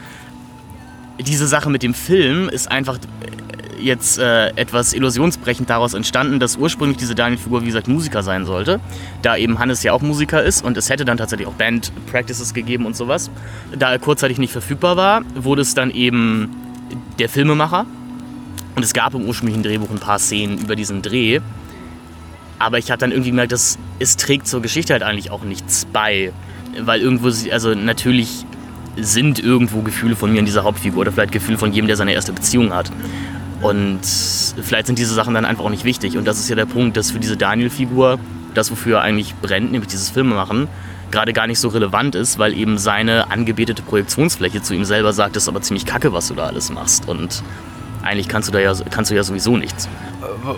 Speaker 5: Diese Sache mit dem Film ist einfach äh, jetzt äh, etwas illusionsbrechend daraus entstanden, dass ursprünglich diese Daniel-Figur, wie gesagt, Musiker sein sollte. Da eben Hannes ja auch Musiker ist und es hätte dann tatsächlich auch Band-Practices gegeben und sowas. Da er kurzzeitig nicht verfügbar war, wurde es dann eben der Filmemacher. Und es gab im ursprünglichen Drehbuch ein paar Szenen über diesen Dreh. Aber ich habe dann irgendwie gemerkt, dass es trägt zur Geschichte halt eigentlich auch nichts bei. Weil irgendwo, also natürlich sind irgendwo Gefühle von mir in dieser Hauptfigur oder vielleicht Gefühle von jedem, der seine erste Beziehung hat. Und vielleicht sind diese Sachen dann einfach auch nicht wichtig. Und das ist ja der Punkt, dass für diese Daniel-Figur, das wofür er eigentlich brennt, nämlich dieses Filmemachen, gerade gar nicht so relevant ist, weil eben seine angebetete Projektionsfläche zu ihm selber sagt, das ist aber ziemlich kacke, was du da alles machst. Und eigentlich kannst du da ja, kannst du ja sowieso nichts.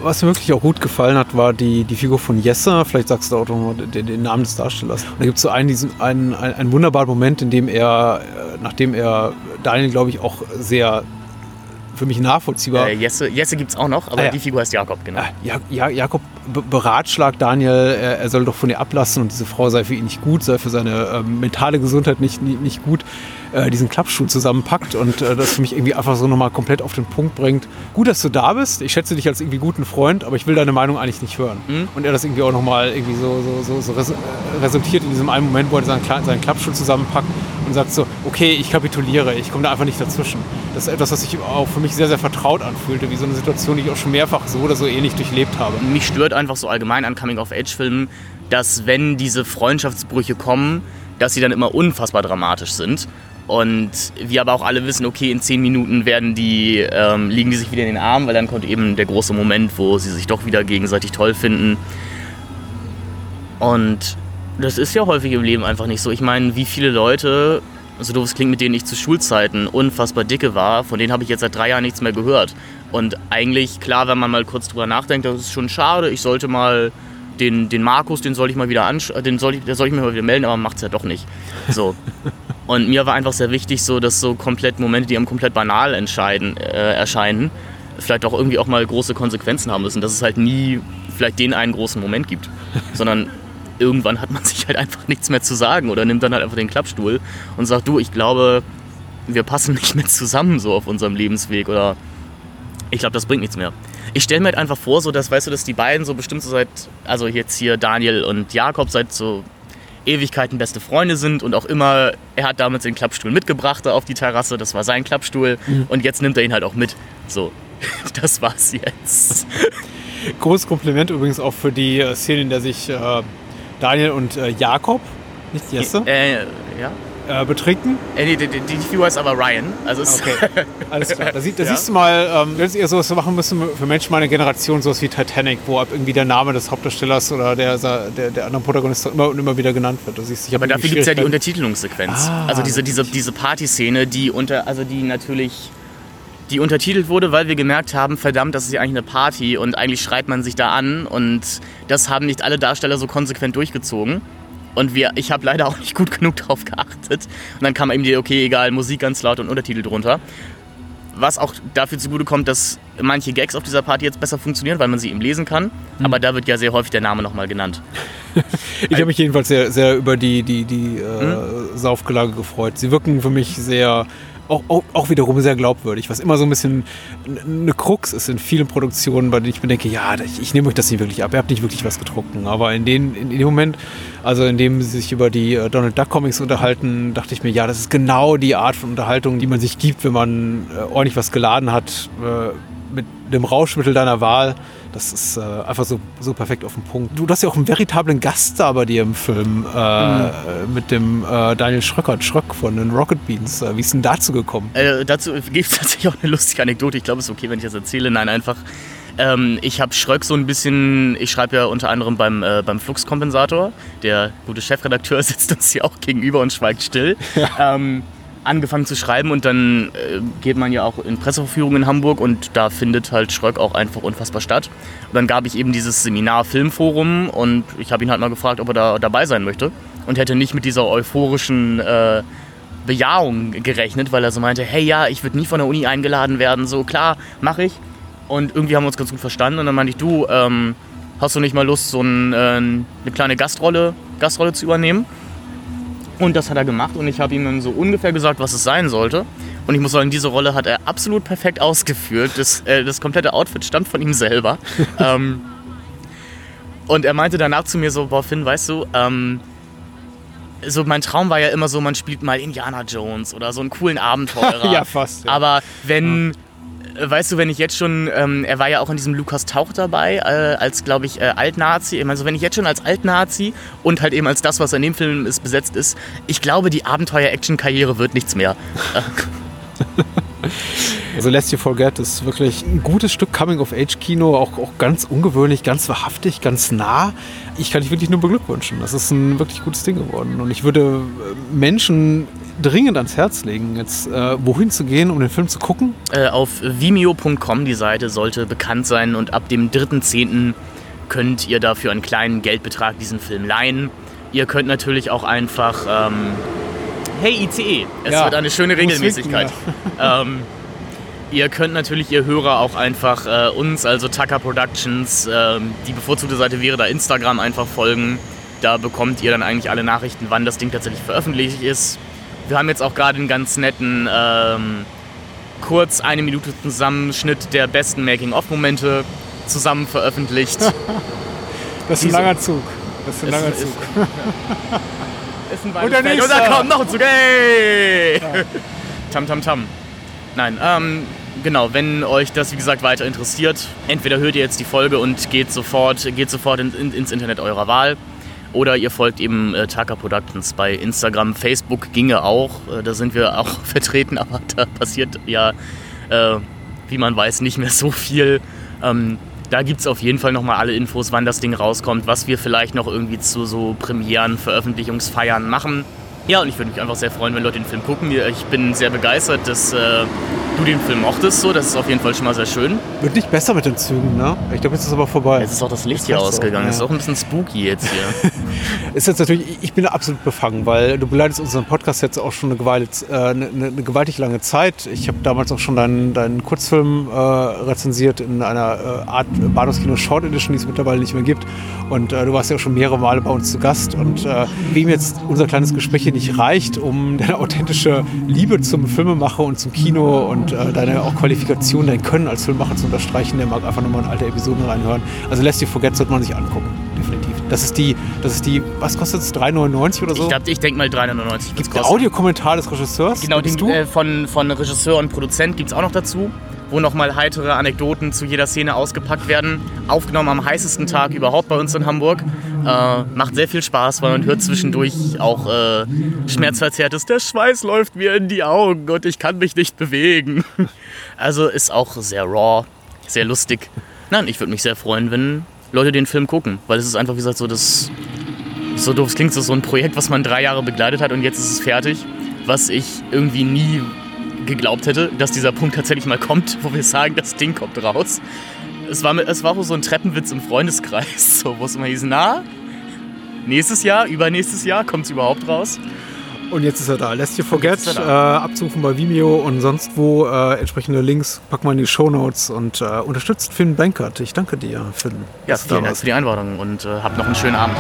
Speaker 4: Was mir wirklich auch gut gefallen hat, war die, die Figur von Jesse. Vielleicht sagst du auch noch mal den, den Namen des Darstellers. Und da gibt es so einen, diesen, einen, einen, einen wunderbaren Moment, in dem er, äh, nachdem er Daniel, glaube ich, auch sehr für mich nachvollziehbar.
Speaker 5: Äh, Jesse, Jesse gibt es auch noch, aber
Speaker 4: Ah, ja.
Speaker 5: die Figur heißt Jakob, genau.
Speaker 4: Ah, Ja, ja, Jakob be- beratschlagt Daniel, er, er soll doch von ihr ablassen und diese Frau sei für ihn nicht gut, sei für seine ähm, mentale Gesundheit nicht, nicht, nicht gut. Äh, diesen Klappschuh zusammenpackt und äh, das für mich irgendwie einfach so nochmal komplett auf den Punkt bringt. Gut, dass du da bist. Ich schätze dich als irgendwie guten Freund, aber ich will deine Meinung eigentlich nicht hören.
Speaker 5: Mhm.
Speaker 4: Und er das irgendwie auch nochmal irgendwie so, so, so, so res resultiert in diesem einen Moment, wo er seinen, seinen Klappschuh zusammenpackt und sagt so, okay, ich kapituliere, ich komme da einfach nicht dazwischen. Das ist etwas, was sich auch für mich sehr, sehr vertraut anfühlte, wie so eine Situation, die ich auch schon mehrfach so oder so ähnlich durchlebt habe.
Speaker 5: mich stört einfach so allgemein an Coming-of-Age-Filmen, dass wenn diese Freundschaftsbrüche kommen, dass sie dann immer unfassbar dramatisch sind. Und wir aber auch alle wissen, okay, in zehn Minuten werden die, ähm, liegen die sich wieder in den Armen, weil dann kommt eben der große Moment, wo sie sich doch wieder gegenseitig toll finden. Und das ist ja häufig im Leben einfach nicht so. Ich meine, wie viele Leute, so doof es klingt, mit denen ich zu Schulzeiten unfassbar dicke war, von denen habe ich jetzt seit drei Jahren nichts mehr gehört. Und eigentlich, klar, wenn man mal kurz drüber nachdenkt, das ist schon schade, ich sollte mal den, den Markus, den soll ich mal wieder ansch den soll ich, der soll ich mir mal wieder melden, aber macht es ja doch nicht. So. Und mir war einfach sehr wichtig, so, dass so komplett Momente, die einem komplett banal entscheiden, äh, erscheinen, vielleicht auch irgendwie auch mal große Konsequenzen haben müssen, dass es halt nie vielleicht den einen großen Moment gibt, sondern irgendwann hat man sich halt einfach nichts mehr zu sagen oder nimmt dann halt einfach den Klappstuhl und sagt, du, ich glaube, wir passen nicht mehr zusammen so auf unserem Lebensweg oder ich glaube, das bringt nichts mehr. Ich stelle mir halt einfach vor, so dass, weißt du, dass die beiden so bestimmt so seit, also jetzt hier Daniel und Jakob seit so Ewigkeiten beste Freunde sind und auch immer, er hat damals den Klappstuhl mitgebracht auf die Terrasse, das war sein Klappstuhl und jetzt nimmt er ihn halt auch mit. So, das war's jetzt.
Speaker 4: Großes Kompliment übrigens auch für die äh, Szene, in der sich äh, Daniel und äh, Jakob, nicht Jesse,
Speaker 5: Äh, ja.
Speaker 4: Äh, betrinken.
Speaker 5: Äh, nee, die, die, die Viewer ist aber Ryan. Also
Speaker 4: Okay, alles klar. Da, sieht, da
Speaker 5: Ja.
Speaker 4: siehst du mal, ähm, wenn ihr sowas machen müssen für Menschen meiner Generation, sowas wie Titanic, wo ab irgendwie der Name des Hauptdarstellers oder der, der, der anderen Protagonist immer und immer wieder genannt wird. Du siehst, ich
Speaker 5: Aber dafür gibt es ja die Untertitelungssequenz.
Speaker 4: Ah,
Speaker 5: also diese, diese, diese Partyszene, die unter, also die natürlich die untertitelt wurde, weil wir gemerkt haben, verdammt, das ist ja eigentlich eine Party und eigentlich schreit man sich da an und das haben nicht alle Darsteller so konsequent durchgezogen. Und wir, ich habe leider auch nicht gut genug darauf geachtet. Und dann kam eben die, okay, egal, Musik ganz laut und Untertitel drunter. Was auch dafür zugute kommt, dass manche Gags auf dieser Party jetzt besser funktionieren, weil man sie eben lesen kann. Aber da wird ja sehr häufig der Name nochmal genannt.
Speaker 4: Ich habe mich jedenfalls sehr, sehr über die, die, die äh,
Speaker 5: Hm?
Speaker 4: Saufgelage gefreut. Sie wirken für mich sehr, auch, auch, auch wiederum sehr glaubwürdig, was immer so ein bisschen eine Krux ist in vielen Produktionen, bei denen ich mir denke, ja, ich, ich nehme euch das nicht wirklich ab, ihr habt nicht wirklich was getrunken. Aber in, den, in, dem Moment, also in dem sie sich über die äh, Donald Duck Comics unterhalten, dachte ich mir, ja, das ist genau die Art von Unterhaltung, die man sich gibt, wenn man äh, ordentlich was geladen hat, äh, mit dem Rauschmittel deiner Wahl. Das ist äh, einfach so, so perfekt auf den Punkt. Du, du hast ja auch einen veritablen Gast da bei dir im Film äh, mit dem äh, Daniel Schröckert, Schröck von den Rocket Beans. Äh, wie ist denn dazu gekommen?
Speaker 5: Äh, dazu gibt es tatsächlich auch eine lustige Anekdote. Ich glaube, es ist okay, wenn ich das erzähle. Nein, einfach. Ähm, ich habe Schröck so ein bisschen, ich schreibe ja unter anderem beim, äh, beim Fluxkompensator. Der gute Chefredakteur sitzt uns hier auch gegenüber und schweigt still. Ähm, angefangen zu schreiben und dann äh, geht man ja auch in Presseverführungen in Hamburg und da findet halt Schröck auch einfach unfassbar statt. Und dann gab ich eben dieses Seminar Filmforum und ich habe ihn halt mal gefragt, ob er da dabei sein möchte und hätte nicht mit dieser euphorischen äh, Bejahung gerechnet, weil er so meinte, hey ja, ich würde nie von der Uni eingeladen werden, so klar, mache ich. Und irgendwie haben wir uns ganz gut verstanden und dann meinte ich, du, ähm, hast du nicht mal Lust, so ein, äh, eine kleine Gastrolle, Gastrolle zu übernehmen? Und das hat er gemacht und ich habe ihm dann so ungefähr gesagt, was es sein sollte. Und ich muss sagen, diese Rolle hat er absolut perfekt ausgeführt. Das, äh, das komplette Outfit stammt von ihm selber. ähm, und er meinte danach zu mir so, boah Finn, weißt du, ähm, so mein Traum war ja immer so, man spielt mal Indiana Jones oder so einen coolen Abenteurer.
Speaker 4: Ja, fast, ja.
Speaker 5: Aber wenn, äh, weißt du, wenn ich jetzt schon, ähm, er war ja auch in diesem Lukas Tauch dabei, äh, als, glaube ich, äh, Altnazi. Ich meine, so wenn ich jetzt schon als Altnazi und halt eben als das, was in dem Film ist, besetzt ist, ich glaube, die Abenteuer-Action-Karriere wird nichts mehr.
Speaker 4: Also Lest You Forget ist wirklich ein gutes Stück Coming-of-Age-Kino, auch, auch ganz ungewöhnlich, ganz wahrhaftig, ganz nah. Ich kann dich wirklich nur beglückwünschen. Das ist ein wirklich gutes Ding geworden. Und ich würde äh, Menschen dringend ans Herz legen, jetzt äh, wohin zu gehen, um den Film zu gucken.
Speaker 5: Äh, auf vimeo.com, die Seite sollte bekannt sein und ab dem 3.10. könnt ihr dafür einen kleinen Geldbetrag diesen Film leihen. Ihr könnt natürlich auch einfach, ähm, hey ICE, es
Speaker 4: Ja,
Speaker 5: wird eine schöne
Speaker 4: winken,
Speaker 5: Regelmäßigkeit. ähm, ihr könnt natürlich, ihr Hörer, auch einfach äh, uns, also Tucker Productions, ähm, die bevorzugte Seite wäre da Instagram, einfach folgen. Da bekommt ihr dann eigentlich alle Nachrichten, wann das Ding tatsächlich veröffentlicht ist. Wir haben jetzt auch gerade einen ganz netten, ähm, kurz eine Minute Zusammenschnitt der besten Making-of-Momente zusammen veröffentlicht.
Speaker 4: Das ist ein langer Zug. Das ist ein langer
Speaker 5: Ist-
Speaker 4: Zug.
Speaker 5: ist ein
Speaker 4: der
Speaker 5: Weihnachtsfeld. Und da kommt noch ein Zug. Hey! Tam, tam, tam. Nein, ähm, genau, wenn euch das, wie gesagt, weiter interessiert, entweder hört ihr jetzt die Folge und geht sofort, geht sofort in, in, ins Internet eurer Wahl. Oder ihr folgt eben äh, Taka Productions bei Instagram. Facebook ginge auch. Äh, da sind wir auch vertreten, aber da passiert ja, äh, wie man weiß, nicht mehr so viel. Ähm, da gibt es auf jeden Fall nochmal alle Infos, wann das Ding rauskommt, was wir vielleicht noch irgendwie zu so Premieren, Veröffentlichungsfeiern machen. Ja, und ich würde mich einfach sehr freuen, wenn Leute den Film gucken. Ich bin sehr begeistert, dass äh, du den Film mochtest. So. Das ist auf jeden Fall schon mal sehr schön.
Speaker 4: Wird nicht besser mit den Zügen, ne? Ich glaube, jetzt ist es aber vorbei.
Speaker 5: Jetzt ist auch das Licht
Speaker 4: Jetzt
Speaker 5: hier ausgegangen.
Speaker 4: ja.
Speaker 5: Ist auch ein bisschen spooky jetzt hier.
Speaker 4: Ist jetzt natürlich, ich bin absolut befangen, weil du begleitest unseren Podcast jetzt auch schon eine, Geweile, äh, eine, eine, eine gewaltig lange Zeit. Ich habe damals auch schon deinen, deinen Kurzfilm äh, rezensiert in einer äh, Art Bahnhofskino Short Edition, die es mittlerweile nicht mehr gibt. Und äh, du warst ja auch schon mehrere Male bei uns zu Gast. Und äh, wem jetzt unser kleines Gespräch hier nicht reicht, um deine authentische Liebe zum Filmemacher und zum Kino und äh, deine auch Qualifikation, dein Können als Filmemacher zu unterstreichen, der mag einfach nochmal in alte Episoden reinhören. Also Lest You Forget sollte man sich angucken, definitiv. Das ist die, das ist die, was kostet es, 3,99 oder so?
Speaker 5: Ich, glaub, ich denke mal 399 gibt's
Speaker 4: Der
Speaker 5: kosten.
Speaker 4: Audiokommentar des Regisseurs?
Speaker 5: Genau, den,
Speaker 4: du?
Speaker 5: äh, von, von Regisseur und Produzent gibt es auch noch dazu, wo nochmal heitere Anekdoten zu jeder Szene ausgepackt werden. Aufgenommen am heißesten Tag überhaupt bei uns in Hamburg. Äh, macht sehr viel Spaß, weil man hört zwischendurch auch äh, schmerzverzerrtes, der Schweiß läuft mir in die Augen und ich kann mich nicht bewegen. Also ist auch sehr raw, sehr lustig. Nein, ich würde mich sehr freuen, wenn Leute den Film gucken, weil es ist einfach, wie gesagt, so das so doof es klingt, so so ein Projekt, was man drei Jahre begleitet hat und jetzt ist es fertig, was ich irgendwie nie geglaubt hätte, dass dieser Punkt tatsächlich mal kommt, wo wir sagen, das Ding kommt raus. Es war, es war so ein Treppenwitz im Freundeskreis, so, wo es immer hieß, na, nächstes Jahr, übernächstes Jahr kommt es überhaupt raus.
Speaker 4: Und jetzt ist er da. Lest You Forget, äh, abzurufen bei Vimeo und sonst wo. Äh, entsprechende Links packen wir in die Shownotes und äh, unterstützt Finn Bankert. Ich danke dir, Finn.
Speaker 5: Ja, vielen Dank für die Einladung und äh, habt noch einen schönen Abend.